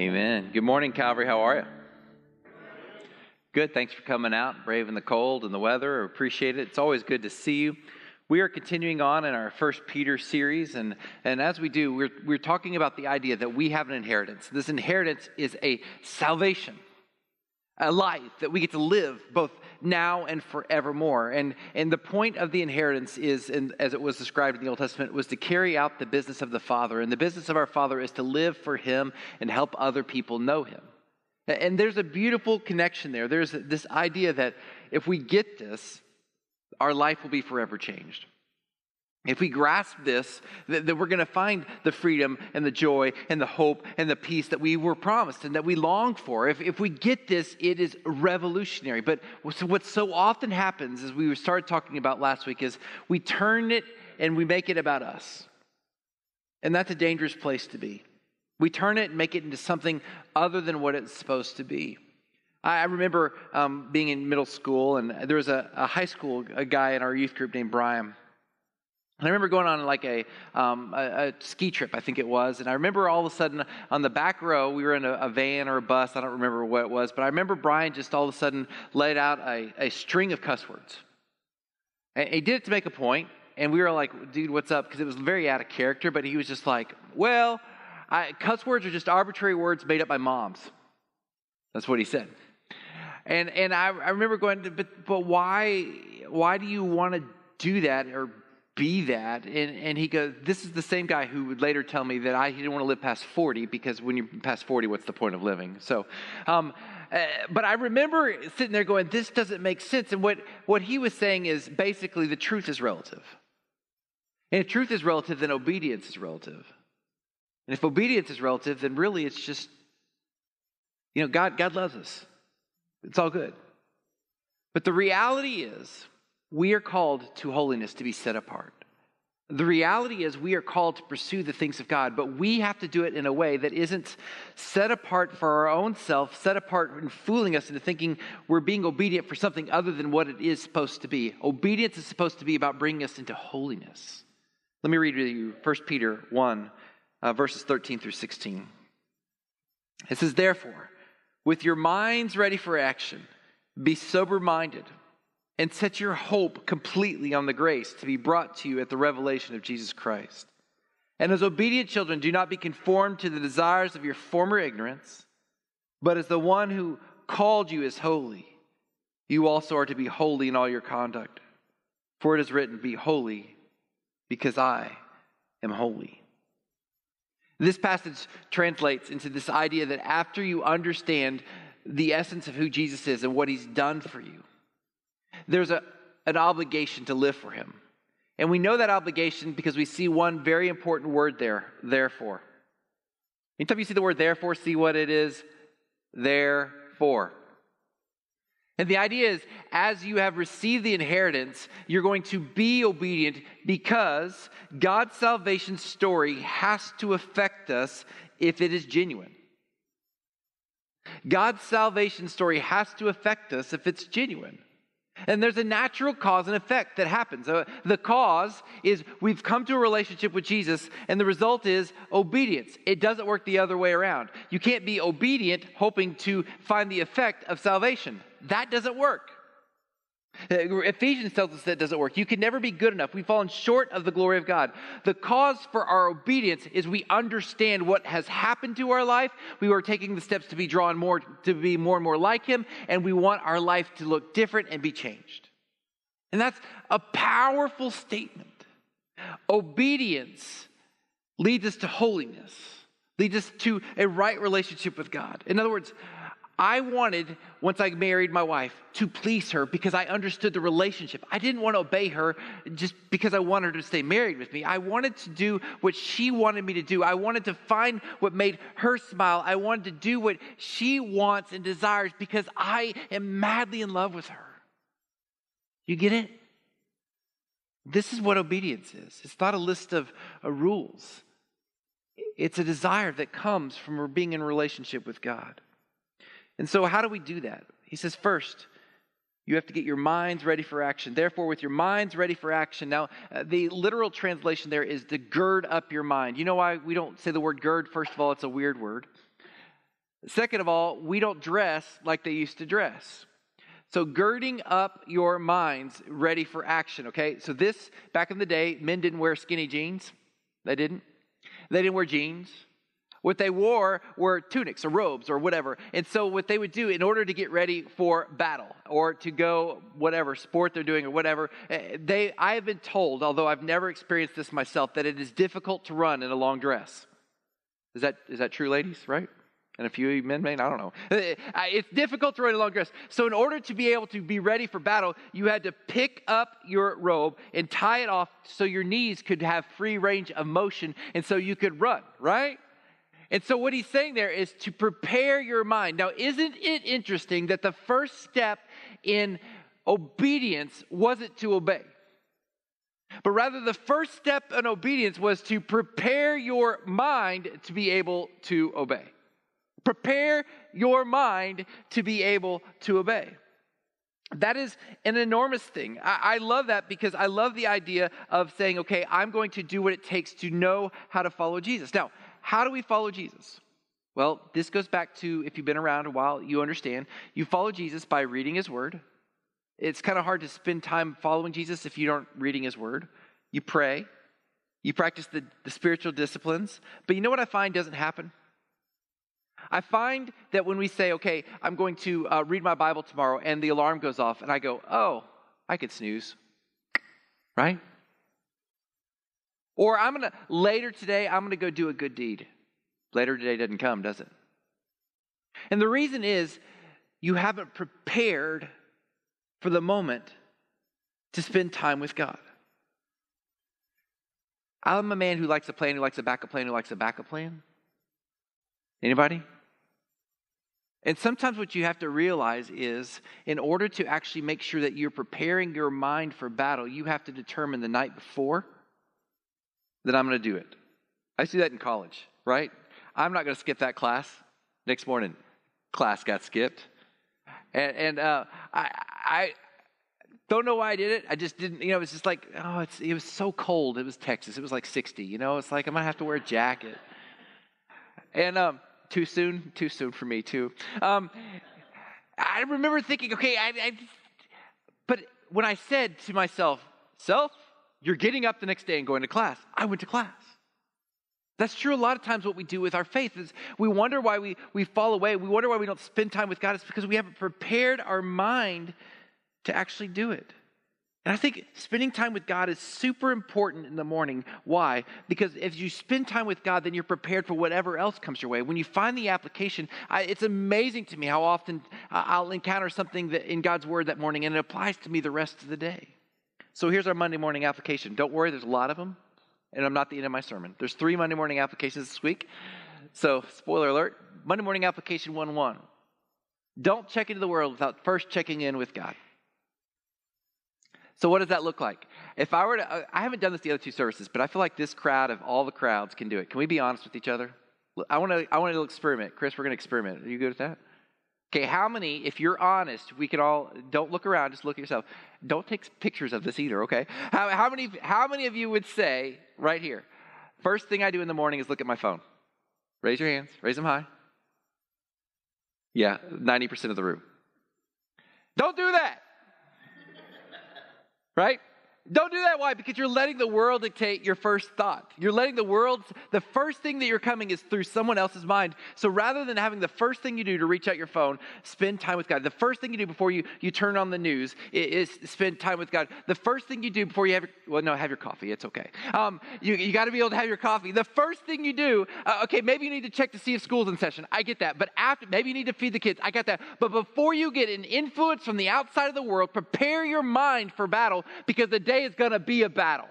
Amen. Good morning, Calvary. How are you? Good. Thanks for coming out, braving the cold and the weather. I appreciate it. It's always good to see you. We are continuing on in our First Peter series, and, and as we do, we're, we're talking about the idea that we have an inheritance. This inheritance is a salvation, a life that we get to live both now and forevermore. And, and the point of the inheritance is, and as it was described in the Old Testament, was to carry out the business of the Father. And the business of our Father is to live for Him and help other people know Him. And there's a beautiful connection there. There's this idea that if we get this, our life will be forever changed. If we grasp this, that we're going to find the freedom and the joy and the hope and the peace that we were promised and that we long for. If, if we get this, it is revolutionary. But so what so often happens, as we started talking about last week, is we turn it and we make it about us. And that's a dangerous place to be. We turn it and make it into something other than what it's supposed to be. I remember um, being in middle school, and there was a, a high school a guy in our youth group named Brian. And I remember going on like a, um, a, a, ski trip, I think it was. And I remember all of a sudden on the back row, we were in a, a, van or a bus. I don't remember what it was. But I remember Brian just all of a sudden laid out a, a string of cuss words. And he did it to make a point, And we were like, dude, what's up? Because it was very out of character. But he was just like, well, I, cuss words are just arbitrary words made up by moms. That's what he said. And, and I, I remember going, but, but why, why do you want to do that or be that. And, and he goes, This is the same guy who would later tell me that I, he didn't want to live past 40 because when you're past 40, what's the point of living? So, um, uh, but I remember sitting there going, This doesn't make sense. And what, what he was saying is basically the truth is relative. And if truth is relative, then obedience is relative. And if obedience is relative, then really it's just, you know, God, God loves us. It's all good. But the reality is, we are called to holiness to be set apart. The reality is, we are called to pursue the things of God, but we have to do it in a way that isn't set apart for our own self, set apart and fooling us into thinking we're being obedient for something other than what it is supposed to be. Obedience is supposed to be about bringing us into holiness. Let me read to you 1 Peter 1, uh, verses 13 through 16. It says, Therefore, with your minds ready for action, be sober minded and set your hope completely on the grace to be brought to you at the revelation of Jesus Christ. And as obedient children, do not be conformed to the desires of your former ignorance, but as the one who called you is holy, you also are to be holy in all your conduct. For it is written, Be holy, because I am holy. This passage translates into this idea that after you understand the essence of who Jesus is and what he's done for you, there's a, an obligation to live for him. And we know that obligation because we see one very important word there, therefore. Anytime you see the word therefore, see what it is? Therefore. And the idea is, as you have received the inheritance, you're going to be obedient because God's salvation story has to affect us if it is genuine. God's salvation story has to affect us if it's genuine. And there's a natural cause and effect that happens. Uh, the cause is we've come to a relationship with Jesus, and the result is obedience. It doesn't work the other way around. You can't be obedient hoping to find the effect of salvation. That doesn't work. Ephesians tells us that doesn't work. You can never be good enough. We've fallen short of the glory of God. The cause for our obedience is we understand what has happened to our life. We are taking the steps to be drawn more, to be more and more like Him, and we want our life to look different and be changed. And that's a powerful statement. Obedience leads us to holiness, leads us to a right relationship with God. In other words, I wanted, once I married my wife, to please her because I understood the relationship. I didn't want to obey her just because I wanted her to stay married with me. I wanted to do what she wanted me to do. I wanted to find what made her smile. I wanted to do what she wants and desires because I am madly in love with her. You get it? This is what obedience is. It's not a list of uh, rules. It's a desire that comes from being in relationship with God. And so, how do we do that? He says, first, you have to get your minds ready for action. Therefore, with your minds ready for action. Now, uh, the literal translation there is to gird up your mind. You know why we don't say the word gird? First of all, it's a weird word. Second of all, we don't dress like they used to dress. So, girding up your minds ready for action, okay? So, this, back in the day, men didn't wear skinny jeans. They didn't. They didn't wear jeans. What they wore were tunics or robes or whatever. And so, what they would do in order to get ready for battle or to go whatever sport they're doing or whatever, eh, they, I have been told, although I've never experienced this myself, that it is difficult to run in a long dress. Is that, is that true, ladies, right? And a few men may, I don't know. Eh, it's difficult to run in a long dress. So, in order to be able to be ready for battle, you had to pick up your robe and tie it off so your knees could have free range of motion and so you could run, right? And so, what he's saying there is to prepare your mind. Now, isn't it interesting that the first step in obedience wasn't to obey? But rather, the first step in obedience was to prepare your mind to be able to obey. Prepare your mind to be able to obey. That is an enormous thing. I, I, love that because I love the idea of saying, okay, I'm going to do what it takes to know how to follow Jesus. Now, how do we follow Jesus? Well, this goes back to if you've been around a while, you understand. You follow Jesus by reading his word. It's kind of hard to spend time following Jesus if you aren't reading his word. You pray, you practice the, the spiritual disciplines. But you know what I find doesn't happen? I find that when we say, okay, I'm going to uh, read my Bible tomorrow, and the alarm goes off, and I go, oh, I could snooze, right? Or I'm going to, later today, I'm going to go do a good deed. Later today doesn't come, does it? And the reason is you haven't prepared for the moment to spend time with God. I'm a man who likes a plan, who likes a backup plan, who likes a backup plan. Anybody? And sometimes what you have to realize is in order to actually make sure that you're preparing your mind for battle, you have to determine the night before then I'm going to do it. I see that in college, right? I'm not going to skip that class. Next morning, class got skipped. And, and uh, I, I don't know why I did it. I just didn't, you know, it was just like, oh, it's, it was so cold. It was Texas. It was like 60, you know? It's like, I'm going to have to wear a jacket. And um, too soon? Too soon for me, too. Um, I remember thinking, okay, I, I, but when I said to myself, self, you're getting up the next day and going to class. I went to class. That's true a lot of times what we do with our faith is we wonder why we, we fall away. We wonder why we don't spend time with God. It's because we haven't prepared our mind to actually do it. And I think spending time with God is super important in the morning. Why? Because if you spend time with God, then you're prepared for whatever else comes your way. When you find the application, I, it's amazing to me how often I'll encounter something that, in God's Word that morning and it applies to me the rest of the day. So here's our Monday morning application. Don't worry, there's a lot of them, and I'm not the end of my sermon. There's three Monday morning applications this week. So, spoiler alert Monday morning application 1 1. Don't check into the world without first checking in with God. So, what does that look like? If I were to, I haven't done this the other two services, but I feel like this crowd of all the crowds can do it. Can we be honest with each other? I want to, I want to experiment. Chris, we're going to experiment. Are you good with that? Okay, how many, if you're honest, we can all, don't look around, just look at yourself. Don't take pictures of this either, okay? How, how, many, how many of you would say, right here, first thing I do in the morning is look at my phone? Raise your hands, raise them high. Yeah, 90% of the room. Don't do that. right? Don't do that. Why? Because you're letting the world dictate your first thought. You're letting the world, the first thing that you're coming is through someone else's mind. So rather than having the first thing you do to reach out your phone, spend time with God. The first thing you do before you, you turn on the news is, spend time with God. The first thing you do before you have your, well, no, have your coffee. It's okay. Um, you you got to be able to have your coffee. The first thing you do, uh, okay, maybe you need to check to see if school's in session. I get that. But after, maybe you need to feed the kids. I got that. But before you get an influence from the outside of the world, prepare your mind for battle because the day is going to be a battle.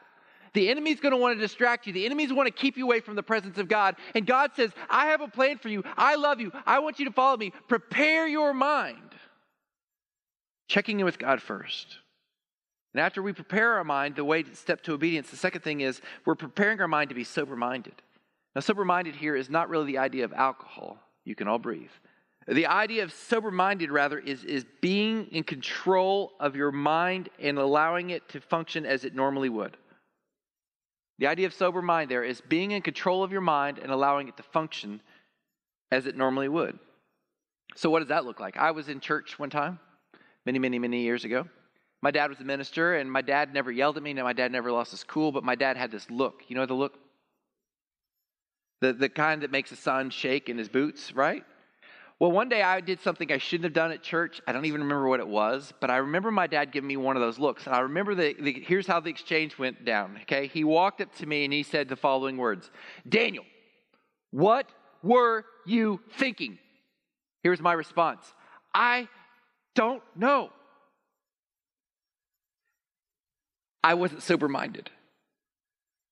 The enemy's going to want to distract you. The enemy's want to keep you away from the presence of God. And God says, I have a plan for you. I love you. I want you to follow me. Prepare your mind. Checking in with God first. And after we prepare our mind, the way to step to obedience, the second thing is we're preparing our mind to be sober minded. Now, sober minded here is not really the idea of alcohol. You can all breathe. The idea of sober minded, rather, is, is being in control of your mind and allowing it to function as it normally would. The idea of sober mind there is being in control of your mind and allowing it to function as it normally would. So, what does that look like? I was in church one time, many, many, many years ago. My dad was a minister, and my dad never yelled at me. and my dad never lost his cool, but my dad had this look. You know the look? The, the kind that makes a son shake in his boots, right? Well, one day I did something I shouldn't have done at church. I don't even remember what it was, but I remember my dad giving me one of those looks. And I remember the, the here's how the exchange went down. Okay. He walked up to me and he said the following words Daniel, what were you thinking? Here's my response I don't know. I wasn't sober minded.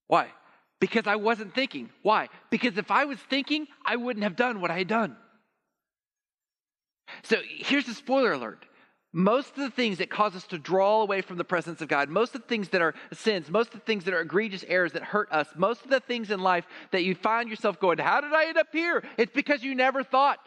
Why? Because I wasn't thinking. Why? Because if I was thinking, I wouldn't have done what I had done. So here's the spoiler alert. Most of the things that cause us to draw away from the presence of God, most of the things that are sins, most of the things that are egregious errors that hurt us, most of the things in life that you find yourself going, How did I end up here? It's because you never thought.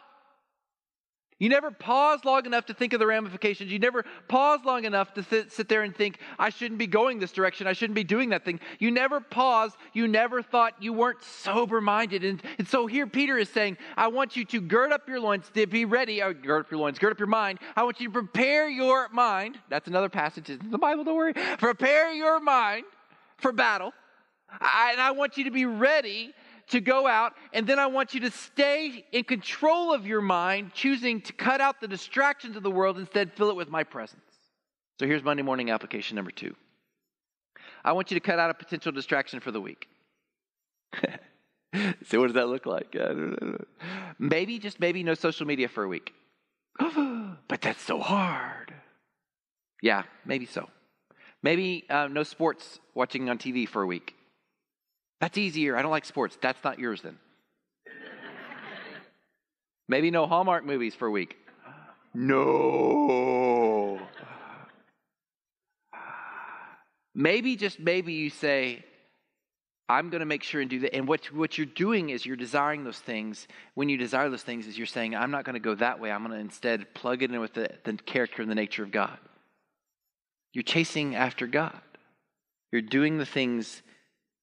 You never pause long enough to think of the ramifications. You never pause long enough to sit, sit, there and think, I shouldn't be going this direction. I shouldn't be doing that thing. You never pause. You never thought you weren't sober minded. And, and so here Peter is saying, I want you to gird up your loins, to be ready. Uh, gird up your loins, gird up your mind. I want you to prepare your mind. That's another passage in the Bible, don't worry. Prepare your mind for battle. I, and I want you to be ready to go out, and then I want you to stay in control of your mind, choosing to cut out the distractions of the world, instead, fill it with my presence. So here's Monday morning application number two. I want you to cut out a potential distraction for the week. so, what does that look like? Maybe, just maybe, no social media for a week. but that's so hard. Yeah, maybe so. Maybe uh, no sports watching on TV for a week. That's easier. I don't like sports. That's not yours then. Maybe no Hallmark movies for a week. No. Maybe, just maybe, you say, I'm going to make sure and do that. And what, what you're doing is you're desiring those things. When you desire those things, is you're saying, I'm not going to go that way. I'm going to instead plug it in with the, the character and the nature of God. You're chasing after God. You're doing the things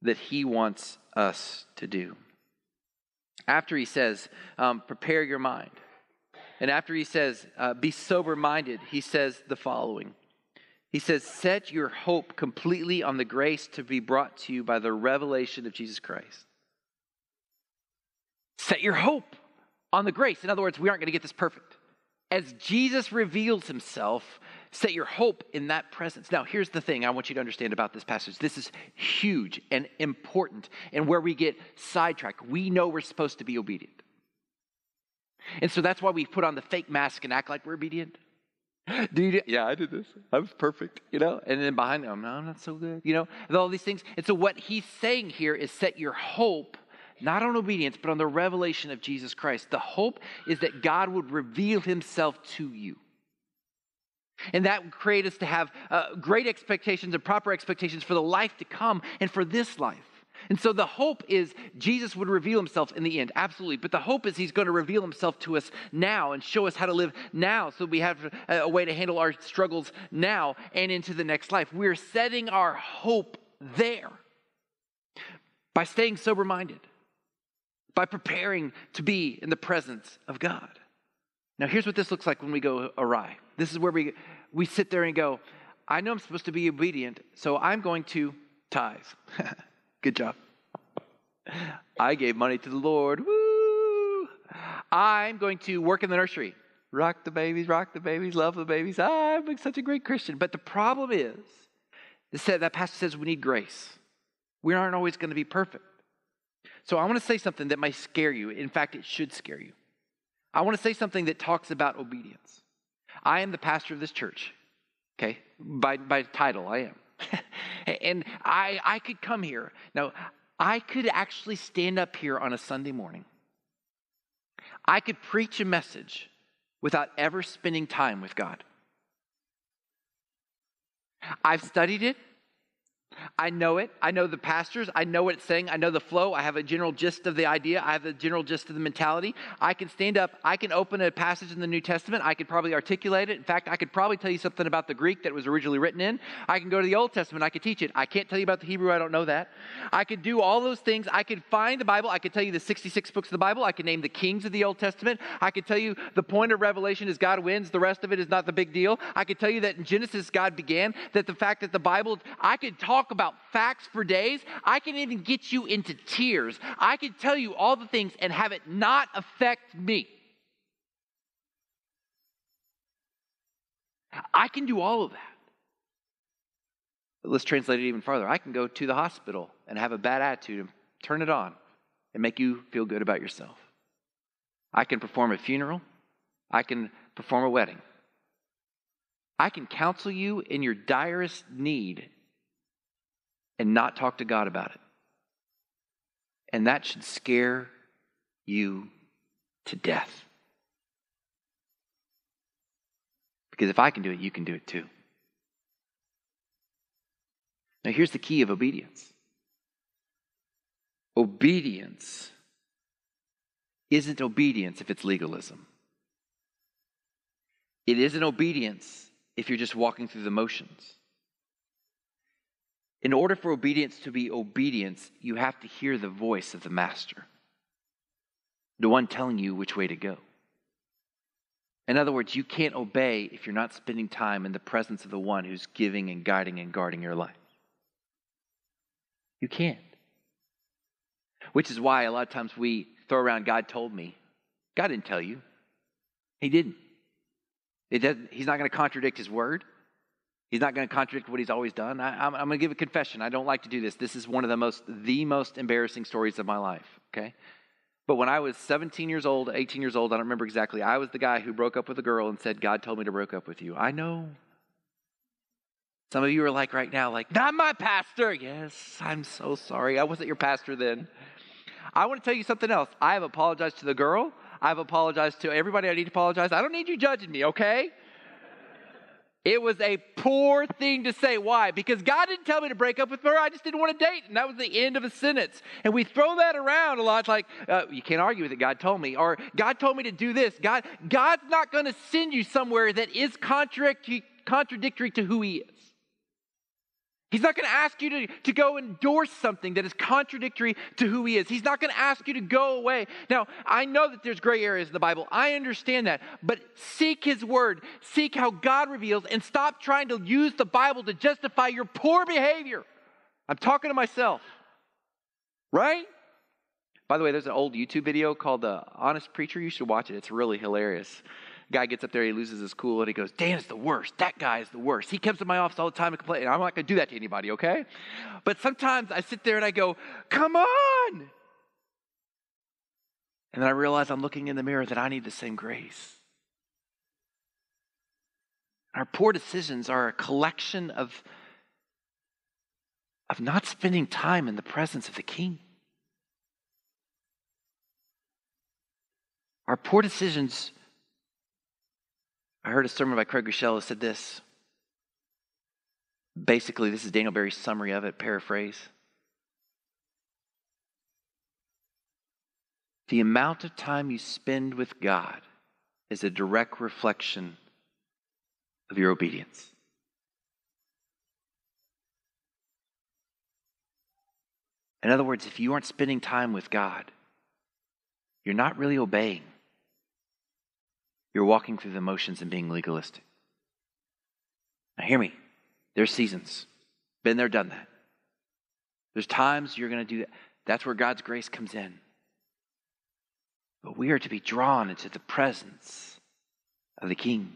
that he wants us to do. After he says, um, prepare your mind. And after he says, uh, be sober minded, he says the following He says, set your hope completely on the grace to be brought to you by the revelation of Jesus Christ. Set your hope on the grace. In other words, we aren't going to get this perfect. As Jesus reveals himself, set your hope in that presence. Now, here's the thing I want you to understand about this passage. This is huge and important, and where we get sidetracked. We know we're supposed to be obedient. And so that's why we put on the fake mask and act like we're obedient. Dude, yeah, I did this. I was perfect, you know? And then behind them, no, I'm not so good, you know? And all these things. And so what he's saying here is set your hope not on obedience, but on the revelation of Jesus Christ. The hope is that God would reveal himself to you. And that would create us to have uh, great expectations and proper expectations for the life to come and for this life. And so the hope is Jesus would reveal himself in the end, absolutely. But the hope is he's going to reveal himself to us now and show us how to live now so we have a way to handle our struggles now and into the next life. We're setting our hope there by staying sober minded, by preparing to be in the presence of God. Now, here's what this looks like when we go awry. This is where we, we sit there and go, I know I'm supposed to be obedient, so I'm going to tithe. Good job. I gave money to the Lord. Woo! I'm going to work in the nursery. Rock the babies, rock the babies, love the babies. I'm such a great Christian. But the problem is, that pastor says we need grace. We aren't always going to be perfect. So I want to say something that might scare you. In fact, it should scare you. I want to say something that talks about obedience. I am the pastor of this church, okay? By, by title, I am. and I, I could come here. Now, I could actually stand up here on a Sunday morning. I could preach a message without ever spending time with God. I've studied it. I know it. I know the pastors. I know what it's saying. I know the flow. I have a general gist of the idea. I have the general gist of the mentality. I can stand up. I can open a passage in the New Testament. I could probably articulate it. In fact, I could probably tell you something about the Greek that was originally written in. I can go to the Old Testament. I could teach it. I can't tell you about the Hebrew. I don't know that. I could do all those things. I could find the Bible. I could tell you the 66 books of the Bible. I could name the kings of the Old Testament. I could tell you the point of Revelation is God wins. The rest of it is not the big deal. I could tell you that in Genesis, God began. That the fact that the Bible, I could talk about facts for days. I can even get you into tears. I can tell you all the things and have it not affect me. I can do all of that. But let's translate it even farther. I can go to the hospital and have a bad attitude and turn it on and make you feel good about yourself. I can perform a funeral. I can perform a wedding. I can counsel you in your direst need and not talk to God about it. And that should scare you to death. Because if I can do it, you can do it too. Now, here's the key of obedience obedience isn't obedience if it's legalism, it isn't obedience if you're just walking through the motions. In order for obedience to be obedience, you have to hear the voice of the master, the one telling you which way to go. In other words, you can't obey if you're not spending time in the presence of the one who's giving and guiding and guarding your life. You can't. Which is why a lot of times we throw around God told me. God didn't tell you. He didn't. It doesn't he's not going to contradict his word. He's not going to contradict what he's always done. I, am going to give a confession. I don't like to do this. This is one of the most, the most embarrassing stories of my life, okay? But when I was 17 years old, 18 years old, I don't remember exactly, I was the guy who broke up with a girl and said, God told me to break up with you. I know. Some of you are like right now, like, not my pastor. Yes, I'm so sorry. I wasn't your pastor then. I want to tell you something else. I have apologized to the girl. I've apologized to everybody I need to apologize. I don't need you judging me, okay? It was a poor thing to say. Why? Because God didn't tell me to break up with her. I just didn't want to date. And that was the end of a sentence. And we throw that around a lot. Like, uh, you can't argue with it. God told me. Or God told me to do this. God, God's not going to send you somewhere that is contradictory, contradictory to who He is. He's not going to ask you to, to go endorse something that is contradictory to who he is. He's not going to ask you to go away. Now, I know that there's gray areas in the Bible. I understand that. But seek his word, seek how God reveals, and stop trying to use the Bible to justify your poor behavior. I'm talking to myself, right? By the way, there's an old YouTube video called The Honest Preacher. You should watch it, it's really hilarious. Guy gets up there, he loses his cool, and he goes, Dan is the worst. That guy is the worst. He comes to my office all the time and complains. I'm not going to do that to anybody, okay? But sometimes I sit there and I go, Come on! And then I realize I'm looking in the mirror that I need the same grace. Our poor decisions are a collection of, of not spending time in the presence of the King. Our poor decisions I heard a sermon by Craig Groeschel that said this. Basically, this is Daniel Barry's summary of it, paraphrase. The amount of time you spend with God is a direct reflection of your obedience. In other words, if you aren't spending time with God, you're not really obeying. You're walking through the motions and being legalistic. Now, hear me. There's seasons. Been there, done that. There's times you're going to do that. That's where God's grace comes in. But we are to be drawn into the presence of the King.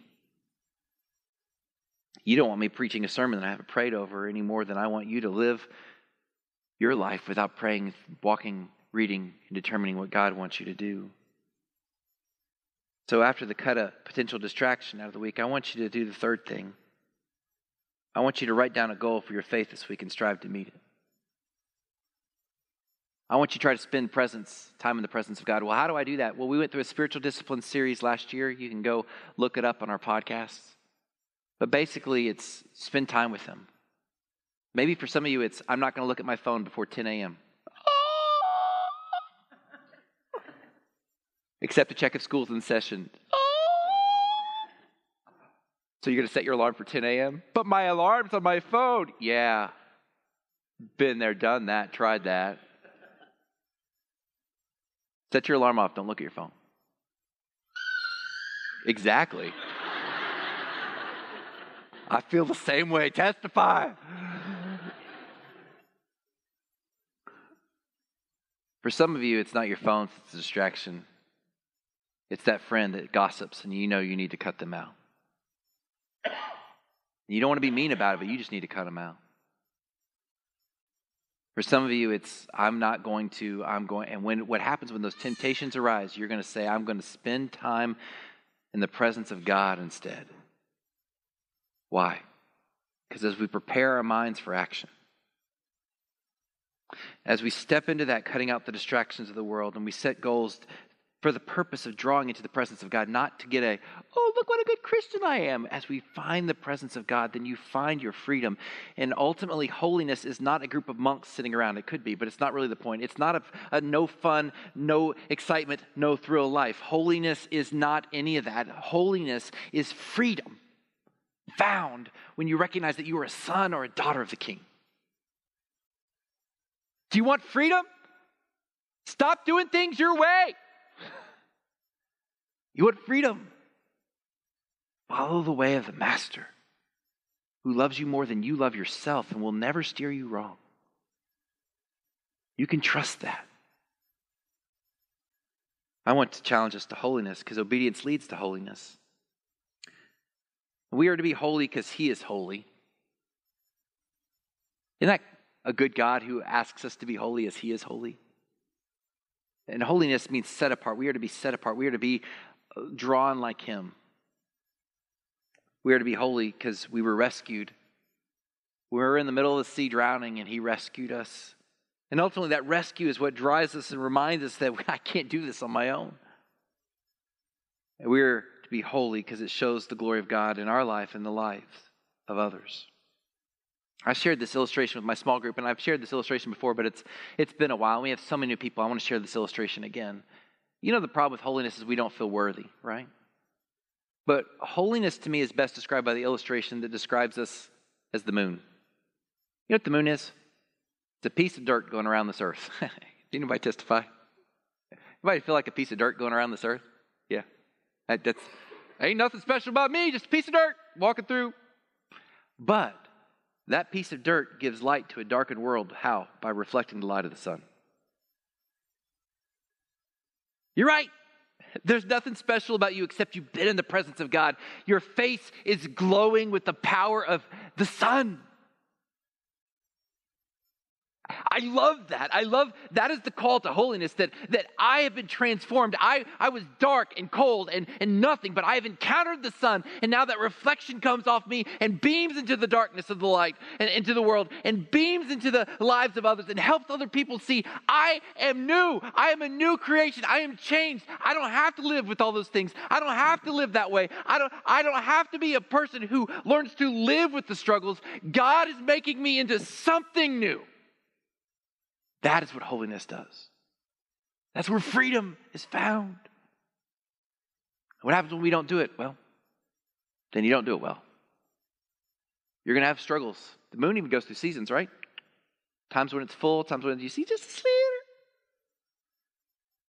You don't want me preaching a sermon that I haven't prayed over any more than I want you to live your life without praying, walking, reading, and determining what God wants you to do. So, after the cut a potential distraction out of the week, I want you to do the third thing. I want you to write down a goal for your faith this week and strive to meet it. I want you to try to spend presence, time in the presence of God. Well, how do I do that? Well, we went through a spiritual discipline series last year. You can go look it up on our podcasts. But basically, it's spend time with Him. Maybe for some of you, it's I'm not going to look at my phone before 10 a.m. Except to check if school's in session. So you're going to set your alarm for 10 a.m.? But my alarm's on my phone. Yeah. Been there, done that, tried that. Set your alarm off. Don't look at your phone. Exactly. I feel the same way. Testify. For some of you, it's not your phone, it's a distraction. It's that friend that gossips and you know you need to cut them out. You don't want to be mean about it, but you just need to cut them out. For some of you, it's I'm not going to, I'm going, and when what happens when those temptations arise, you're going to say, I'm going to spend time in the presence of God instead. Why? Because as we prepare our minds for action, as we step into that, cutting out the distractions of the world, and we set goals for the purpose of drawing into the presence of God, not to get a, oh, look what a good Christian I am. As we find the presence of God, then you find your freedom. And ultimately, holiness is not a group of monks sitting around. It could be, but it's not really the point. It's not a, a no fun, no excitement, no thrill life. Holiness is not any of that. Holiness is freedom found when you recognize that you are a son or a daughter of the king. Do you want freedom? Stop doing things your way. You want freedom? Follow the way of the Master who loves you more than you love yourself and will never steer you wrong. You can trust that. I want to challenge us to holiness because obedience leads to holiness. We are to be holy because He is holy. Isn't that a good God who asks us to be holy as He is holy? And holiness means set apart. We are to be set apart. We are to be drawn like him. We are to be holy because we were rescued. We were in the middle of the sea drowning, and he rescued us. And ultimately, that rescue is what drives us and reminds us that I can't do this on my own. And we're to be holy because it shows the glory of God in our life and the lives of others. I shared this illustration with my small group, and I've shared this illustration before, but it's, it's been a while. We have so many new people. I want to share this illustration again. You know, the problem with holiness is we don't feel worthy, right? But holiness to me is best described by the illustration that describes us as the moon. You know what the moon is? It's a piece of dirt going around this earth. anybody testify? Anybody feel like a piece of dirt going around this earth? Yeah. That, that's ain't nothing special about me, just a piece of dirt walking through. But that piece of dirt gives light to a darkened world. How? By reflecting the light of the sun. You're right. There's nothing special about you except you've been in the presence of God. Your face is glowing with the power of the sun. I love that. I love that is the call to holiness that, that I have been transformed. I, I was dark and cold and, and nothing, but I have encountered the sun. And now that reflection comes off me and beams into the darkness of the light and into the world and beams into the lives of others and helps other people see I am new. I am a new creation. I am changed. I don't have to live with all those things. I don't have to live that way. I don't, I don't have to be a person who learns to live with the struggles. God is making me into something new. That is what holiness does. That's where freedom is found. What happens when we don't do it? Well, then you don't do it well. You're going to have struggles. The moon even goes through seasons, right? Times when it's full, times when you see just a sliver.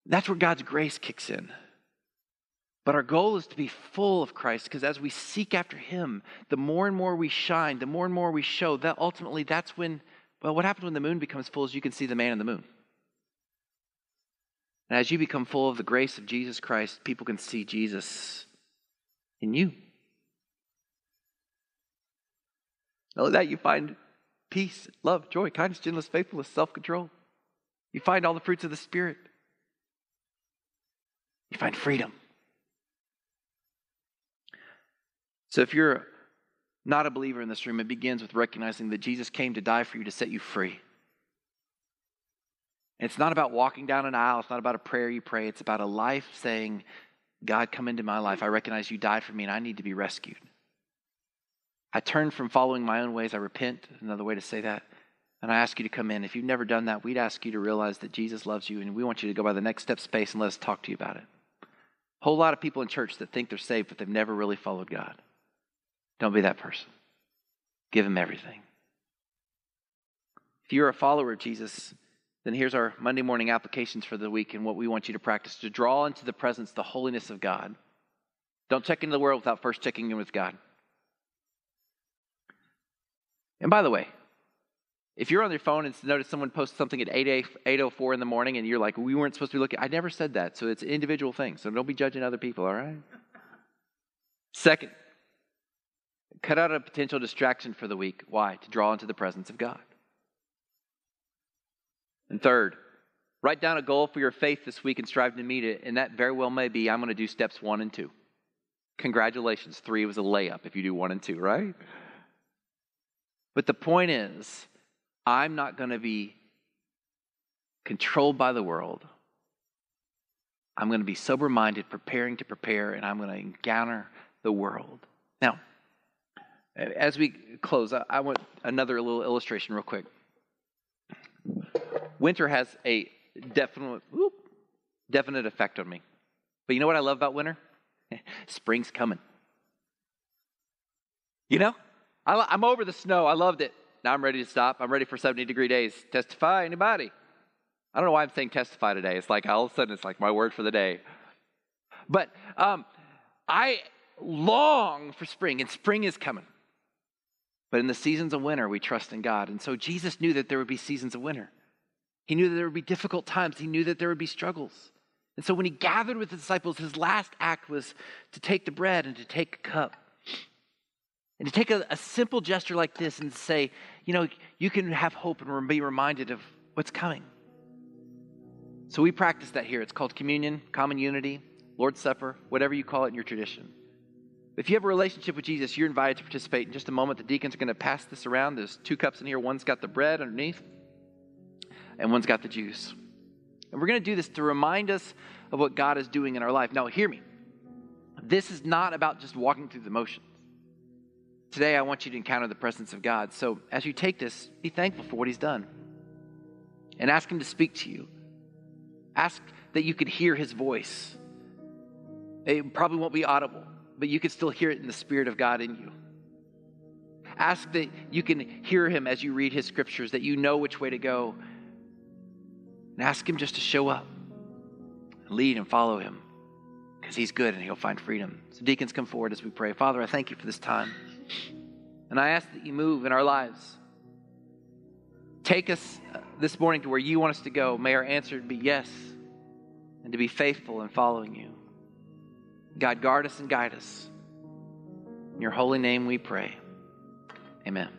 That's where God's grace kicks in. But our goal is to be full of Christ because as we seek after Him, the more and more we shine, the more and more we show, that ultimately that's when well, what happens when the moon becomes full is you can see the man in the moon. And as you become full of the grace of Jesus Christ, people can see Jesus in you. Not that, you find peace, love, joy, kindness, gentleness, faithfulness, self control. You find all the fruits of the Spirit. You find freedom. So if you're not a believer in this room, it begins with recognizing that Jesus came to die for you to set you free. it's not about walking down an aisle, it's not about a prayer you pray, it's about a life saying, God, come into my life. I recognize you died for me and I need to be rescued. I turn from following my own ways. I repent, another way to say that. And I ask you to come in. If you've never done that, we'd ask you to realize that Jesus loves you and we want you to go by the next step space and let us talk to you about it. A whole lot of people in church that think they're saved, but they've never really followed God. Don't be that person. Give him everything. If you're a follower of Jesus, then here's our Monday morning applications for the week and what we want you to practice to draw into the presence the holiness of God. Don't check into the world without first checking in with God. And by the way, if you're on your phone and notice someone posts something at 8, 8.04 in the morning and you're like, we weren't supposed to be looking, I never said that. So it's an individual thing. So don't be judging other people, all right? Second, cut out a potential distraction for the week. Why? To draw into the presence of God. And third, write down a goal for your faith this week and strive to meet it. And that very well may be I'm going to do steps one and two. Congratulations, three was a layup if you do one and two, right? But the point is, I'm not going to be controlled by the world. I'm going to be sober minded, preparing to prepare, and I'm going to encounter the world. Now, as we close, I want another little illustration, real quick winter has a definite, whoop, definite effect on me. But you know what I love about winter? Spring's coming. You know, I, I'm over the snow. I loved it. Now I'm ready to stop. I'm ready for 70 degree days. Testify, anybody? I don't know why I'm saying testify today. It's like all of a sudden it's like my word for the day. But um, I long for spring, and spring is coming. But in the seasons of winter, we trust in God. And so Jesus knew that there would be seasons of winter. He knew that there would be difficult times. He knew that there would be struggles. And so when he gathered with the disciples, his last act was to take the bread and to take a cup. And to take a, a simple gesture like this and say, you know, you can have hope and be reminded of what's coming. So we practice that here. It's called communion, common unity, Lord's Supper, whatever you call it in your tradition. If you have a relationship with Jesus, you're invited to participate. In just a moment, the deacons are going to pass this around. There's two cups in here. One's got the bread underneath, and one's got the juice. And we're going to do this to remind us of what God is doing in our life. Now, hear me. This is not about just walking through the motions. Today, I want you to encounter the presence of God. So, as you take this, be thankful for what He's done and ask Him to speak to you. Ask that you could hear His voice. It probably won't be audible, but you can still hear it in the Spirit of God in you. Ask that you can hear Him as you read His scriptures, that you know which way to go, and ask Him just to show up, lead and follow Him because He's good and He'll find freedom. So, deacons, come forward as we pray. Father, I thank you for this time. And I ask that you move in our lives. Take us uh, this morning to where you want us to go. May our answer be yes and to be faithful in following you. God, guard us and guide us. In your holy name we pray. Amen.